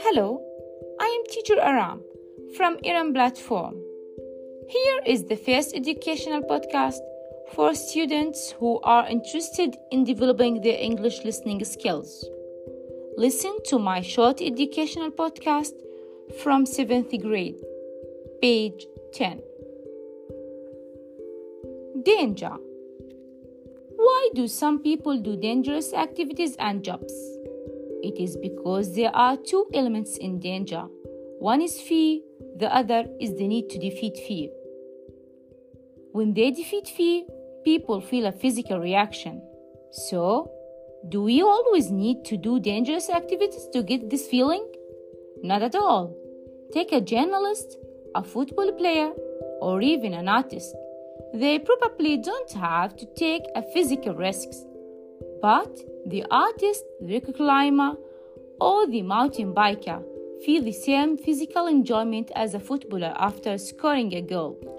Hello, I am teacher Aram from Iran Platform. Here is the first educational podcast for students who are interested in developing their English listening skills. Listen to my short educational podcast from 7th grade, page 10. Danger. Why do some people do dangerous activities and jobs? It is because there are two elements in danger. One is fear, the other is the need to defeat fear. When they defeat fear, people feel a physical reaction. So, do we always need to do dangerous activities to get this feeling? Not at all. Take a journalist, a football player, or even an artist. They probably don't have to take a physical risks, but the artist, the rock climber, or the mountain biker feel the same physical enjoyment as a footballer after scoring a goal.